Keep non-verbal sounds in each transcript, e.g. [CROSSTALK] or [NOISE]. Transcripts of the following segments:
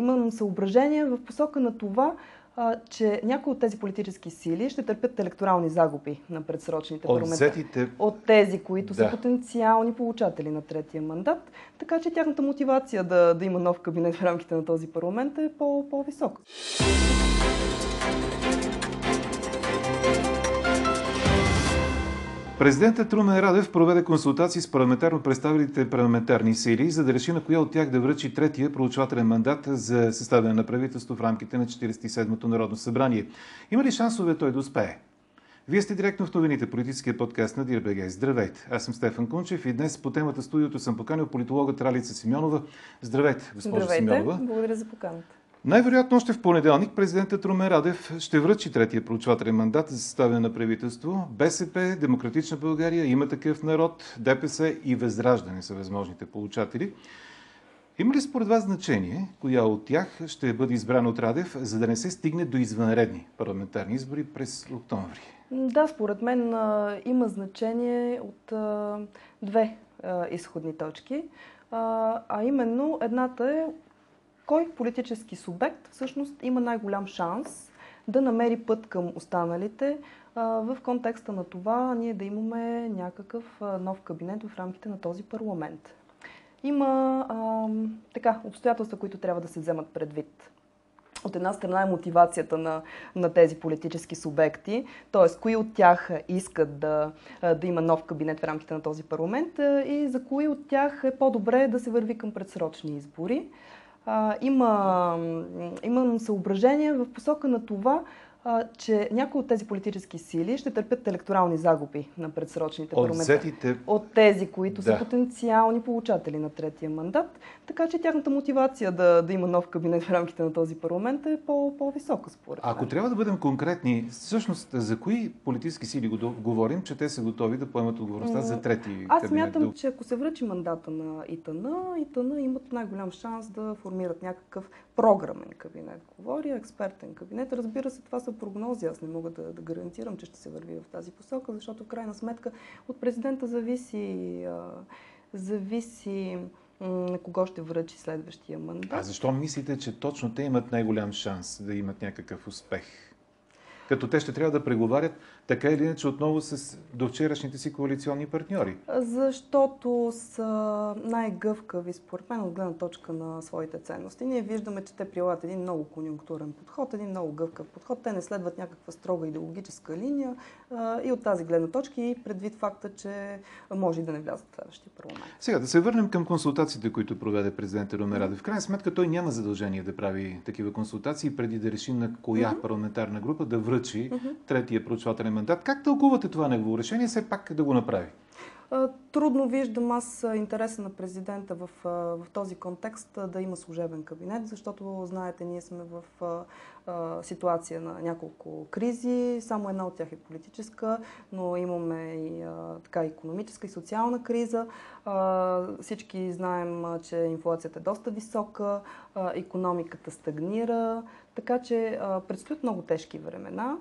имам съображение в посока на това, че някои от тези политически сили ще търпят електорални загуби на предсрочните парламентарни. От тези, които да. са потенциални получатели на третия мандат. Така че тяхната мотивация да, да има нов кабинет в рамките на този парламент е по, по-висока. Президентът Румен Радев проведе консултации с парламентарно представителите парламентарни сили, за да реши на коя от тях да връчи третия проучвателен мандат за съставяне на правителство в рамките на 47-то Народно събрание. Има ли шансове той да успее? Вие сте директно в новините, политическия подкаст на Дирбеге. Здравейте! Аз съм Стефан Кунчев и днес по темата студиото съм поканил политологът Ралица Симеонова. Здравейте, госпожо Здравейте. Симеонова. Благодаря за поканата. Най-вероятно още в понеделник президентът Румен Радев ще връчи третия проучвателен мандат за съставяне на правителство. БСП, Демократична България, има такъв народ, ДПС и Възраждане са възможните получатели. Има ли според вас значение, коя от тях ще бъде избрана от Радев, за да не се стигне до извънредни парламентарни избори през октомври? Да, според мен има значение от две изходни точки. А именно едната е кой политически субект всъщност има най-голям шанс да намери път към останалите в контекста на това ние да имаме някакъв нов кабинет в рамките на този парламент. Има а, така, обстоятелства, които трябва да се вземат предвид. От една страна е мотивацията на, на тези политически субекти, т.е. кои от тях искат да, да има нов кабинет в рамките на този парламент и за кои от тях е по-добре да се върви към предсрочни избори има, имам съображение в посока на това, че някои от тези политически сили ще търпят електорални загуби на предсрочните парламентарни. От тези, които да. са потенциални получатели на третия мандат. Така че тяхната мотивация да, да има нов кабинет в рамките на този парламент е по, по-висока според Ако трябва да бъдем конкретни, всъщност за кои политически сили го говорим, че те са готови да поемат отговорността за трети Аз смятам, че ако се връчи мандата на ИТН, ИТН имат най-голям шанс да формират някакъв програмен кабинет. Говоря, експертен кабинет. Разбира се, това са прогнози. Аз не мога да, да гарантирам, че ще се върви в тази посока, защото в крайна сметка от президента зависи, а, зависи на кого ще връчи следващия мандат. А защо мислите, че точно те имат най-голям шанс да имат някакъв успех? Като те ще трябва да преговарят така или иначе отново с довчерашните си коалиционни партньори? Защото са най-гъвкави, според мен, от гледна точка на своите ценности. Ние виждаме, че те прилагат един много конюнктурен подход, един много гъвкав подход. Те не следват някаква строга идеологическа линия и от тази гледна точка и предвид факта, че може и да не влязат в следващия парламент. Сега да се върнем към консултациите, които проведе президент Румен Радев. В крайна сметка той няма задължение да прави такива консултации преди да реши на коя mm-hmm. парламентарна група да връчи mm-hmm. третия проучвателен мандат. Как тълкувате това негово решение все пак да го направи? Трудно виждам аз интереса на президента в, в този контекст да има служебен кабинет, защото, знаете, ние сме в а, ситуация на няколко кризи. Само една от тях е политическа, но имаме и а, така економическа и социална криза. А, всички знаем, че инфлацията е доста висока, економиката стагнира, така че предстоят много тежки времена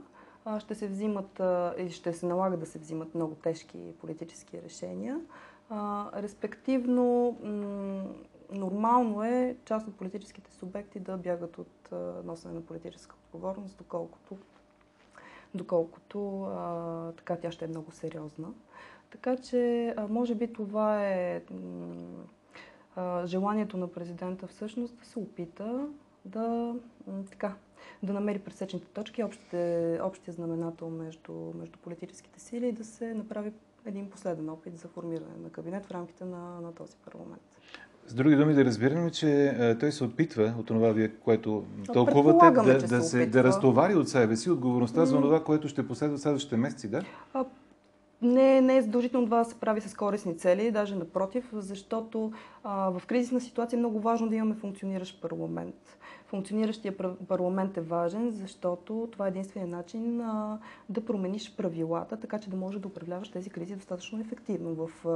ще се взимат и ще се налага да се взимат много тежки политически решения. Респективно, нормално е част от политическите субекти да бягат от носене на политическа отговорност, доколкото, доколкото така тя ще е много сериозна. Така че, може би това е желанието на президента всъщност да се опита да така, да намери пресечните точки, общите, общия знаменател между, между политическите сили и да се направи един последен опит за формиране на кабинет в рамките на, на този парламент. С други думи да разбираме, че а, той се опитва от това, което тълкувате, да, да, се, да разтовари от себе си отговорността mm. за това, което ще последва следващите месеци, да? А, не, не е задължително това да се прави с корисни цели, даже напротив, защото а, в кризисна ситуация е много важно да имаме функциониращ парламент. Функциониращия парламент е важен, защото това е единствения начин а, да промениш правилата, така че да можеш да управляваш тези кризи достатъчно ефективно. В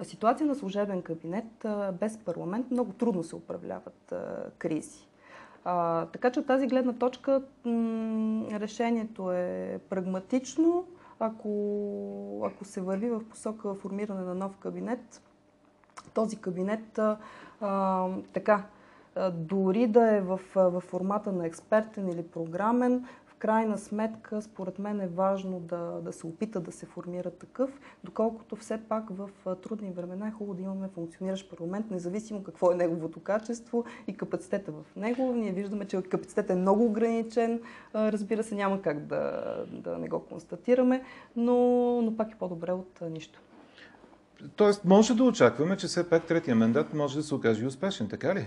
а, ситуация на служебен кабинет а, без парламент много трудно се управляват а, кризи. А, така че от тази гледна точка м- решението е прагматично. Ако, ако се върви в посока формиране на нов кабинет, този кабинет а, така дори да е в, в формата на експертен или програмен, крайна сметка, според мен е важно да, да се опита да се формира такъв, доколкото все пак в трудни времена е хубаво да имаме функциониращ парламент, независимо какво е неговото качество и капацитета в него. Ние виждаме, че капацитетът е много ограничен. Разбира се, няма как да, да не го констатираме, но, но пак е по-добре от нищо. Тоест, може да очакваме, че все пак третия мандат може да се окаже успешен, така ли?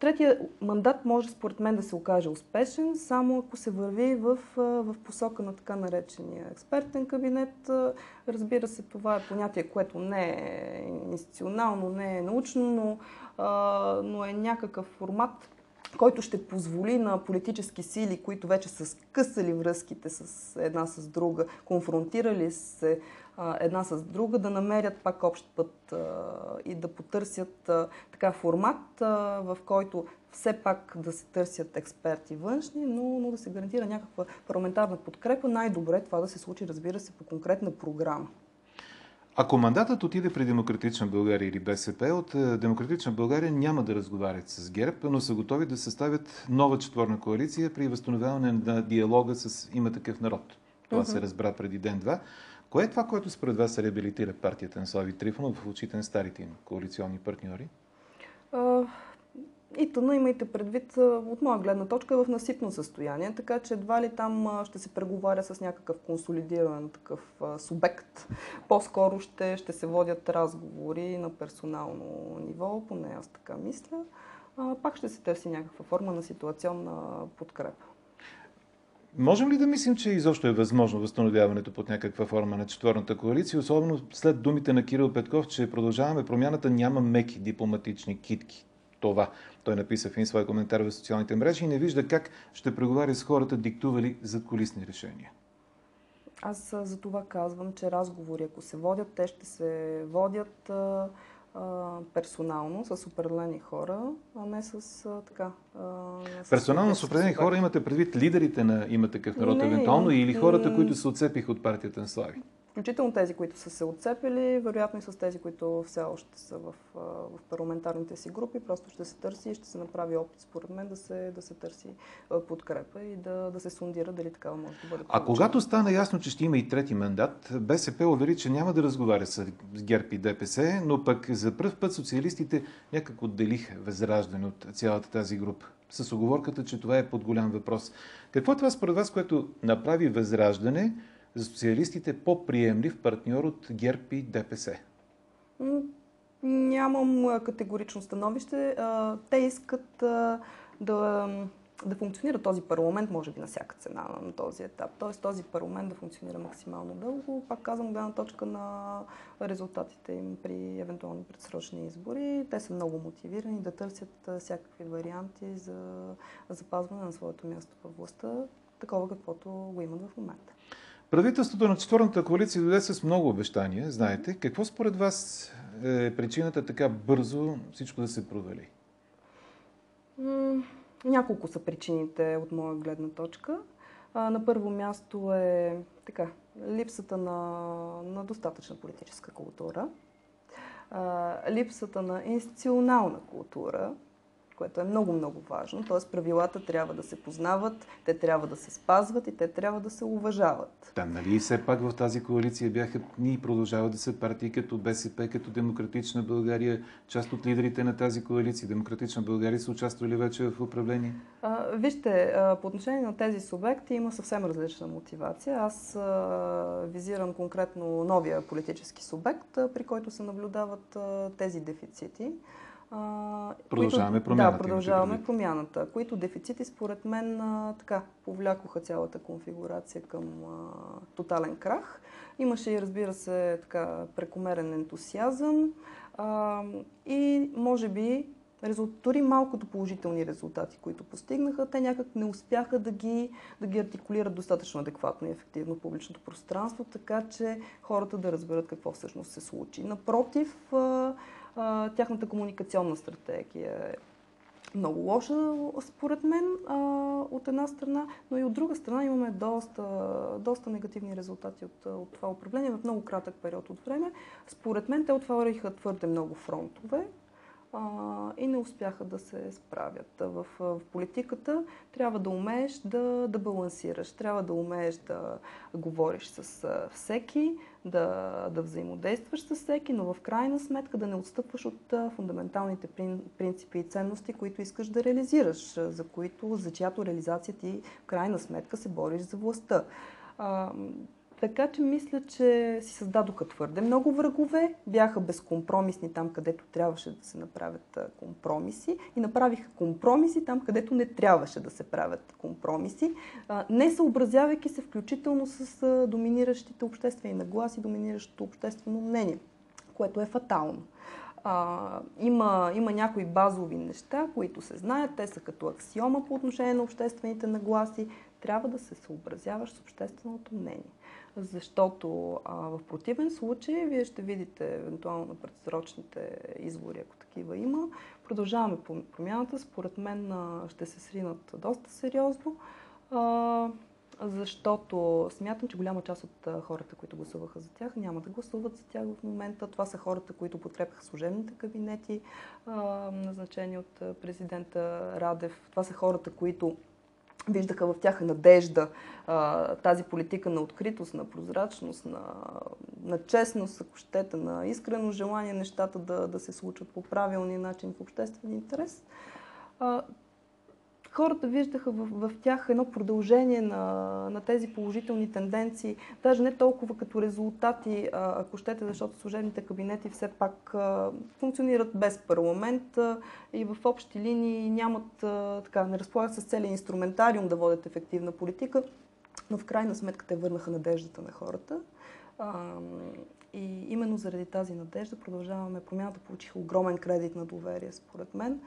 Третия мандат може според мен да се окаже успешен, само ако се върви в, в посока на така наречения експертен кабинет. Разбира се, това е понятие, което не е институционално, не е научно, но, но е някакъв формат, който ще позволи на политически сили, които вече са скъсали връзките с една с друга, конфронтирали се една с друга, да намерят пак общ път и да потърсят така формат, в който все пак да се търсят експерти външни, но, но да се гарантира някаква парламентарна подкрепа. Най-добре това да се случи, разбира се, по конкретна програма. Ако мандатът отиде при Демократична България или БСП, от Демократична България няма да разговарят с ГЕРБ, но са готови да съставят нова четворна коалиция при възстановяване на диалога с има такъв народ. Това uh-huh. се разбра преди ден-два. Кое е това, което според вас реабилитира партията на Слави Трифонов в очите на старите им коалиционни партньори? Uh, и тъна имайте предвид, от моя гледна точка, е в насипно състояние, така че едва ли там ще се преговаря с някакъв консолидиран такъв субект. По-скоро ще, ще се водят разговори на персонално ниво, поне аз така мисля. Пак ще се търси някаква форма на ситуационна подкрепа. Можем ли да мислим, че изобщо е възможно възстановяването под някаква форма на четвърната коалиция, особено след думите на Кирил Петков, че продължаваме промяната, няма меки дипломатични китки? Това той написа в един свой коментар в социалните мрежи и не вижда как ще преговаря с хората, диктували зад колисни решения. Аз за това казвам, че разговори, ако се водят, те ще се водят персонално с определени хора, а не с а, така. С персонално с определени хора имате предвид лидерите на има такъв народ, не, евентуално, или хората, които се отцепиха от партията на Слави? Включително тези, които са се отцепили, вероятно и с тези, които все още са в, в парламентарните си групи, просто ще се търси и ще се направи опит, според мен, да се, да се търси подкрепа и да, да се сундира дали такава може да бъде. А когато стана ясно, че ще има и трети мандат, БСП увери, че няма да разговаря с ГЕРБ и ДПС, но пък за първ път социалистите някак отделиха възраждане от цялата тази група с оговорката, че това е под голям въпрос. Какво е това според вас, което направи възраждане за социалистите по-приемлив партньор от ГЕРБ и ДПС? Нямам категорично становище. Те искат да, да функционира този парламент, може би на всяка цена на този етап. Тоест този парламент да функционира максимално дълго. Пак казвам, гледна точка на резултатите им при евентуални предсрочни избори. Те са много мотивирани да търсят всякакви варианти за запазване на своето място във властта, такова каквото го имат в момента. Правителството на четвърната коалиция дойде с много обещания, знаете. Какво според вас е причината така бързо всичко да се провали? няколко са причините от моя гледна точка. на първо място е така, липсата на, на достатъчна политическа култура, липсата на институционална култура, което е много-много важно. Т.е. правилата трябва да се познават, те трябва да се спазват и те трябва да се уважават. Там, нали и все пак в тази коалиция бяха и продължават да са партии като БСП, като Демократична България, част от лидерите на тази коалиция. Демократична България са участвали вече в управление? А, вижте, а, по отношение на тези субекти има съвсем различна мотивация. Аз а, визирам конкретно новия политически субект, при който се наблюдават тези дефицити. Продължаваме които, промяната. Да, продължаваме промяната, които дефицити според мен а, така повлякоха цялата конфигурация към а, тотален крах. Имаше и разбира се така прекомерен ентусиазъм а, и може би дори малкото положителни резултати, които постигнаха, те някак не успяха да ги, да ги артикулират достатъчно адекватно и ефективно в публичното пространство, така че хората да разберат какво всъщност се случи. Напротив, а, тяхната комуникационна стратегия е много лоша, според мен, а, от една страна, но и от друга страна имаме доста, доста негативни резултати от, от това управление в много кратък период от време. Според мен те отвориха твърде много фронтове и не успяха да се справят. В, в политиката трябва да умееш да, да балансираш, трябва да умееш да говориш с всеки, да, да взаимодействаш с всеки, но в крайна сметка да не отстъпваш от фундаменталните принципи и ценности, които искаш да реализираш, за които, за чиято реализация ти в крайна сметка се бориш за властта. Така че мисля, че си създадоха твърде много врагове, бяха безкомпромисни там, където трябваше да се направят компромиси и направиха компромиси там, където не трябваше да се правят компромиси, не съобразявайки се включително с доминиращите обществени нагласи, доминиращото обществено мнение, което е фатално. А, има, има някои базови неща, които се знаят, те са като аксиома по отношение на обществените нагласи. Трябва да се съобразяваш с общественото мнение защото а, в противен случай вие ще видите евентуално предсрочните избори, ако такива има. Продължаваме промяната. Според мен а, ще се сринат доста сериозно, а, защото смятам, че голяма част от хората, които гласуваха за тях, няма да гласуват за тях в момента. Това са хората, които подкрепяха служебните кабинети, назначени от президента Радев. Това са хората, които виждаха в тях надежда тази политика на откритост, на прозрачност, на, на честност, ако щете, на искрено желание нещата да, да се случат по правилния начин в обществен интерес. Хората виждаха в, в тях едно продължение на, на тези положителни тенденции, даже не толкова като резултати, ако щете, защото служебните кабинети все пак функционират без парламент и в общи линии нямат, така, не разполагат с целият инструментариум да водят ефективна политика, но в крайна сметка те върнаха надеждата на хората. И именно заради тази надежда продължаваме. Промяната получиха огромен кредит на доверие, според мен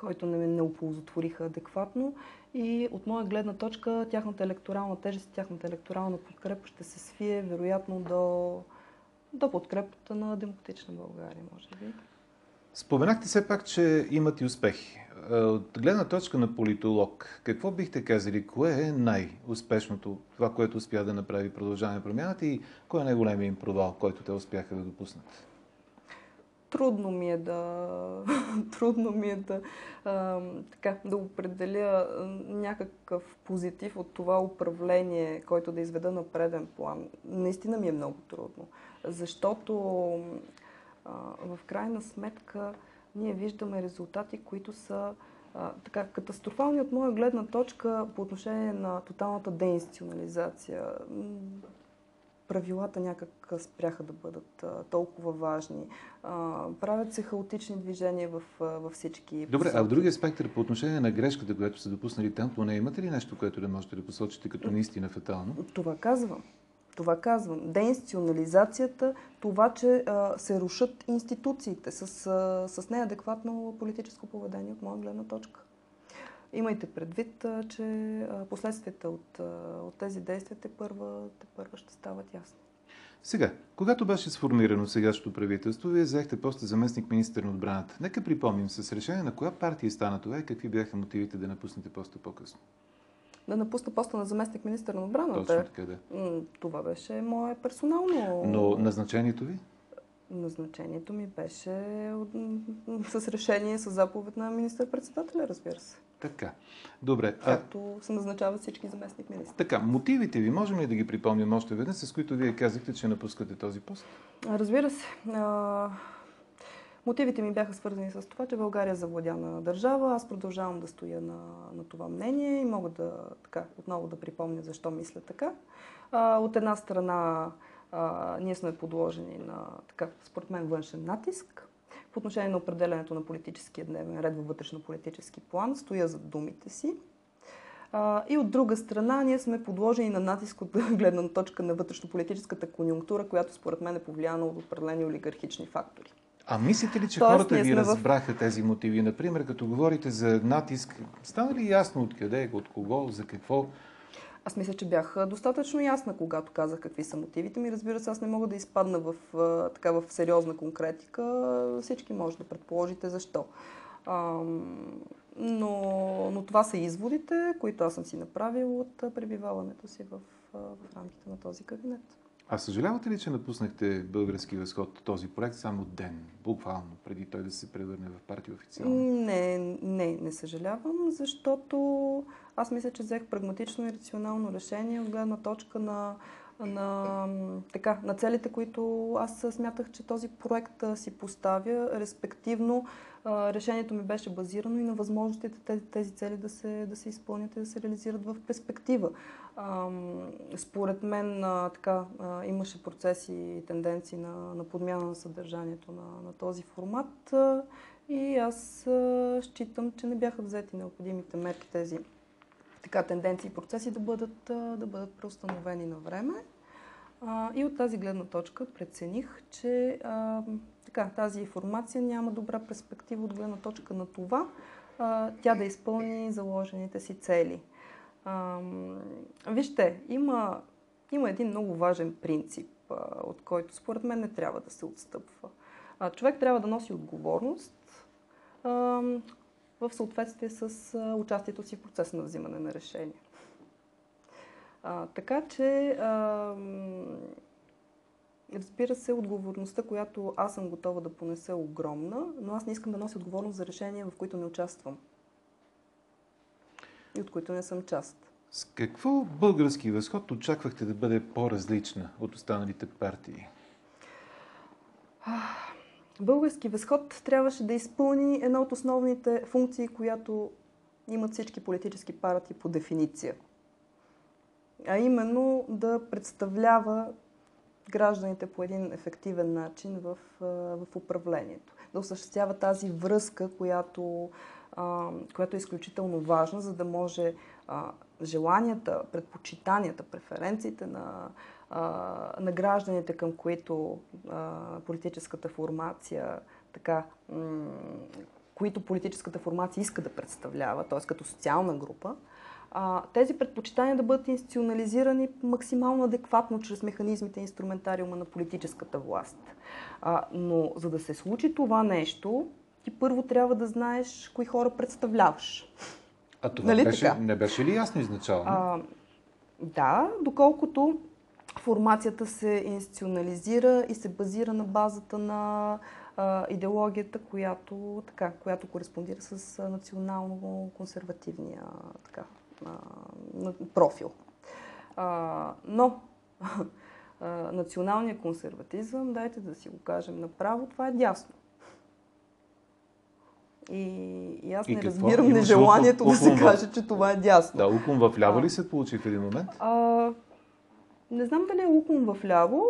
който не, не оползотвориха адекватно. И от моя гледна точка, тяхната електорална тежест, тяхната електорална подкрепа ще се свие вероятно до, до подкрепата на демократична България, може би. Споменахте все пак, че имат и успехи. Е, от гледна точка на политолог, какво бихте казали, кое е най-успешното, това, което успя да направи продължаване промяната и кой е най-големият им провал, който те успяха да допуснат? Трудно ми е да, [LAUGHS] трудно ми е да, а, така, да определя някакъв позитив от това управление, който да изведа на преден план. Наистина ми е много трудно, защото а, в крайна сметка ние виждаме резултати, които са а, така, катастрофални от моя гледна точка по отношение на тоталната деинституционализация правилата някак спряха да бъдат толкова важни. Правят се хаотични движения в, във всички. Добре, посоки. а в другия спектър, по отношение на грешката, която са допуснали там, поне имате ли нещо, което да можете да посочите като наистина фатално? Това казвам. Това казвам. Деинституционализацията, това, че а, се рушат институциите с, а, с неадекватно политическо поведение от моя гледна точка. Имайте предвид, че последствията от, от тези действия те първа, те първа ще стават ясни. Сега, когато беше сформирано сегашното правителство, вие взехте поста заместник министър на отбраната. Нека припомним с решение на коя партия стана това и какви бяха мотивите да напуснете поста по-късно. Да напусна поста на заместник министър на отбраната? Точно така, да. Това беше мое персонално... Но назначението ви? Назначението ми беше [LAUGHS] с решение, с заповед на министър-председателя, разбира се. Така. Добре. Както се назначават всички заместник министри. Така, мотивите ви, можем ли да ги припомним още веднъж, с които вие казахте, че напускате този пост? Разбира се. А, мотивите ми бяха свързани с това, че България е завладяна държава. Аз продължавам да стоя на, на това мнение и мога да така, отново да припомня защо мисля така. А, от една страна а, ние сме подложени на, така, според мен, външен натиск по отношение на определенето на политическия дневен ред във вътрешно-политически план, стоя за думите си. А, и от друга страна, ние сме подложени на натиск от [LAUGHS] гледна точка на вътрешно-политическата конюнктура, която според мен е повлияна от определени олигархични фактори. А мислите ли, че Тоест, хората ви разбраха в... тези мотиви? Например, като говорите за натиск, стана ли ясно откъде, от кого, за какво? Аз мисля, че бях достатъчно ясна, когато казах какви са мотивите ми. Разбира се, аз не мога да изпадна в, така, в сериозна конкретика. Всички може да предположите защо. но, но това са изводите, които аз съм си направил от пребиваването си в, в рамките на този кабинет. А съжалявате ли, че напуснахте Български възход този проект само ден, буквално, преди той да се превърне в партия официално? Не, не, не съжалявам, защото аз мисля, че взех прагматично и рационално решение от гледна точка на на, така, на целите, които аз смятах, че този проект си поставя. Респективно, решението ми беше базирано и на възможностите тези, цели да се, да се изпълнят и да се реализират в перспектива. Според мен така, имаше процеси и тенденции на, на подмяна на съдържанието на, на този формат и аз считам, че не бяха взети необходимите мерки тези така, тенденции и процеси да бъдат, да бъдат преустановени на време. И от тази гледна точка прецених, че така, тази информация няма добра перспектива от гледна точка на това тя да изпълни заложените си цели. Вижте, има, има един много важен принцип, от който според мен не трябва да се отстъпва. Човек трябва да носи отговорност в съответствие с участието си в процеса на взимане на решения. Така че, разбира се, отговорността, която аз съм готова да понеса е огромна, но аз не искам да нося отговорност за решения, в които не участвам и от които не съм част. С какво български възход очаквахте да бъде по-различна от останалите партии? Български възход трябваше да изпълни една от основните функции, която имат всички политически партии по дефиниция. А именно да представлява гражданите по един ефективен начин в, в управлението. Да осъществява тази връзка, която, която е изключително важна, за да може желанията, предпочитанията, преференциите на, на гражданите, към които политическата формация така, които политическата формация иска да представлява, т.е. като социална група, тези предпочитания да бъдат институционализирани максимално адекватно чрез механизмите и инструментариума на политическата власт. но за да се случи това нещо, ти първо трябва да знаеш кои хора представляваш. А това нали беше, не беше ли ясно изначално? А, да, доколкото формацията се институционализира и се базира на базата на а, идеологията, която, така, която кореспондира с национално-консервативния така, а, профил. А, но [LAUGHS] националният консерватизъм, дайте да си го кажем направо, това е дясно. И, и аз и не какво? разбирам нежеланието да се каже, че това е дясно. Да, уклон в ляво ли се получи в един момент? А, не знам дали е уклон в ляво.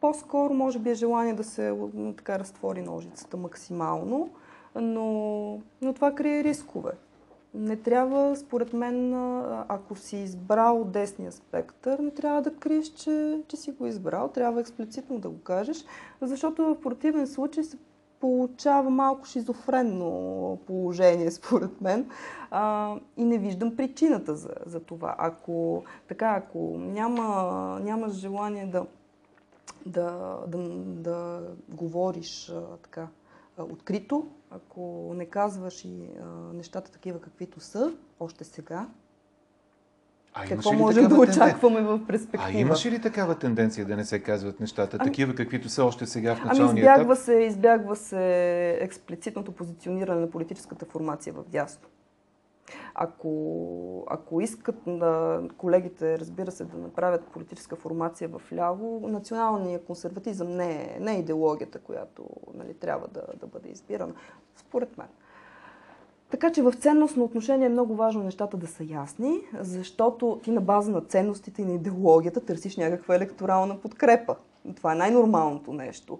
По-скоро може би е желание да се така разтвори ножицата максимално, но, но това крие рискове. Не трябва, според мен, ако си избрал десния спектър, не трябва да криеш, че, че си го избрал. Трябва експлицитно да го кажеш, защото в противен случай се получава малко шизофренно положение, [LAUGHS] според мен. А, и не виждам причината за, за това. Ако, така, ако няма, нямаш желание да, да, да, да говориш а, така, а, открито, ако не казваш и а, нещата такива каквито са, още сега, а Какво можем да очакваме в перспектива? А имаше ли такава тенденция да не се казват нещата, ами, такива каквито са още сега в ами началния ами избягва етап? Се, избягва се експлицитното позициониране на политическата формация в дясно. Ако, ако искат на колегите, разбира се, да направят политическа формация в ляво, националният консерватизъм не е, не е идеологията, която нали, трябва да, да бъде избирана, според мен. Така че в ценностно отношение е много важно нещата да са ясни, защото ти на база на ценностите и на идеологията търсиш някаква електорална подкрепа. Това е най-нормалното нещо.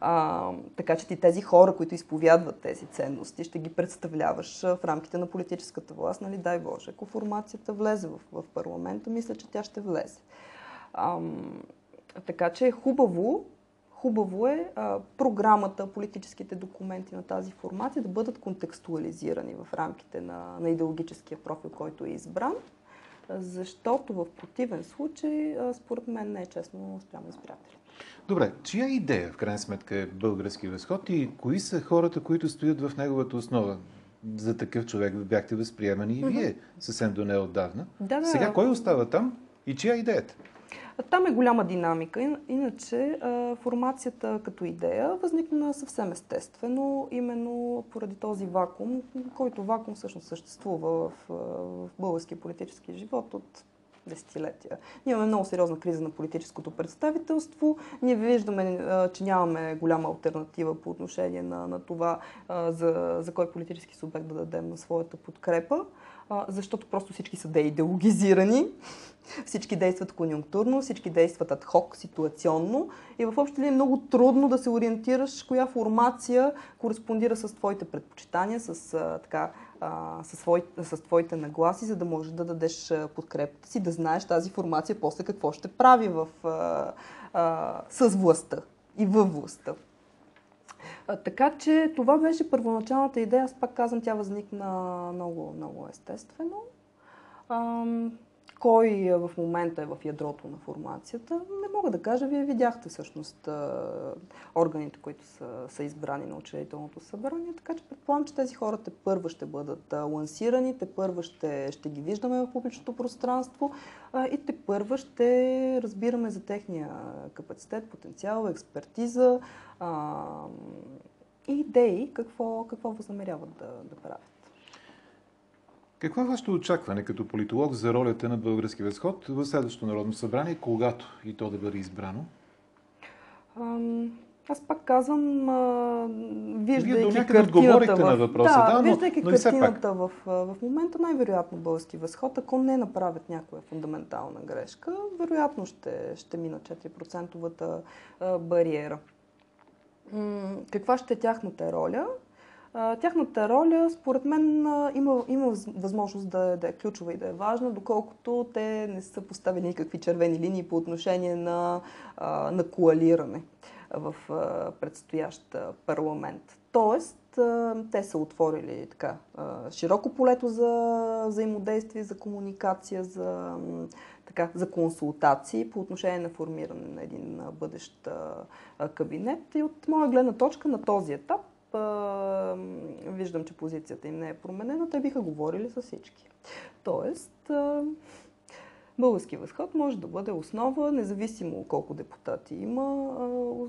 А, така че ти тези хора, които изповядват тези ценности, ще ги представляваш в рамките на политическата власт, нали, дай Боже. Ако формацията влезе в, в парламента, мисля, че тя ще влезе. А, така че е хубаво Хубаво е а, програмата, политическите документи на тази формация да бъдат контекстуализирани в рамките на, на идеологическия профил, който е избран, защото в противен случай, а, според мен, не е честно спрямо избиратели. Добре, чия идея в крайна сметка е български възход и кои са хората, които стоят в неговата основа? За такъв човек бяхте възприемани и вие съвсем до неотдавна. Да, да. Сега кой остава там и чия е идеята? Там е голяма динамика. Иначе формацията като идея възникна съвсем естествено, именно поради този вакуум, който вакуум всъщност съществува в, в българския политически живот от десетилетия. Ние имаме много сериозна криза на политическото представителство. Ние виждаме, че нямаме голяма альтернатива по отношение на, на това за, за кой политически субект да дадем своята подкрепа, защото просто всички са деидеологизирани. Всички действат конюнктурно, всички действат адхок, ситуационно и в общи ли е много трудно да се ориентираш коя формация кореспондира с твоите предпочитания, с, а, така, а, с, твой, с твоите нагласи, за да можеш да дадеш подкрепата си, да знаеш тази формация после какво ще прави в, а, а, с властта и във властта. Така че това беше първоначалната идея. Аз пак казвам, тя възникна много, много естествено. Ам, кой в момента е в ядрото на формацията, не мога да кажа. Вие видяхте всъщност органите, които са, са избрани на учредителното събрание, така че предполагам, че тези хора те първа ще бъдат лансирани, те първа ще, ще ги виждаме в публичното пространство и те първа ще разбираме за техния капацитет, потенциал, експертиза и идеи какво, какво възнамеряват да, да правят. Какво е вашето очакване като политолог за ролята на Български възход в следващото Народно събрание, когато и то да бъде избрано? Аз пак казвам, виждайки Вие картината в... на въпроса, да, да но, виждайки но картината в, в момента, най-вероятно български възход, ако не направят някоя фундаментална грешка, вероятно ще, ще мина 4 бариера. Каква ще е тяхната роля? Тяхната роля, според мен, има, има възможност да, да е ключова и да е важна, доколкото те не са поставени никакви червени линии по отношение на, на коалиране в предстоящ парламент. Тоест, те са отворили така широко полето за взаимодействие, за комуникация, за, така, за консултации по отношение на формиране на един бъдещ кабинет. И от моя гледна точка на този етап виждам, че позицията им не е променена, те биха говорили с всички. Тоест, Български възход може да бъде основа, независимо колко депутати има,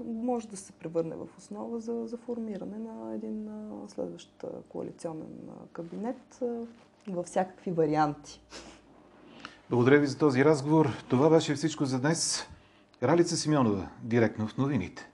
може да се превърне в основа за, за формиране на един следващ коалиционен кабинет във всякакви варианти. Благодаря ви за този разговор. Това беше всичко за днес. Ралица Симеонова, директно в новините.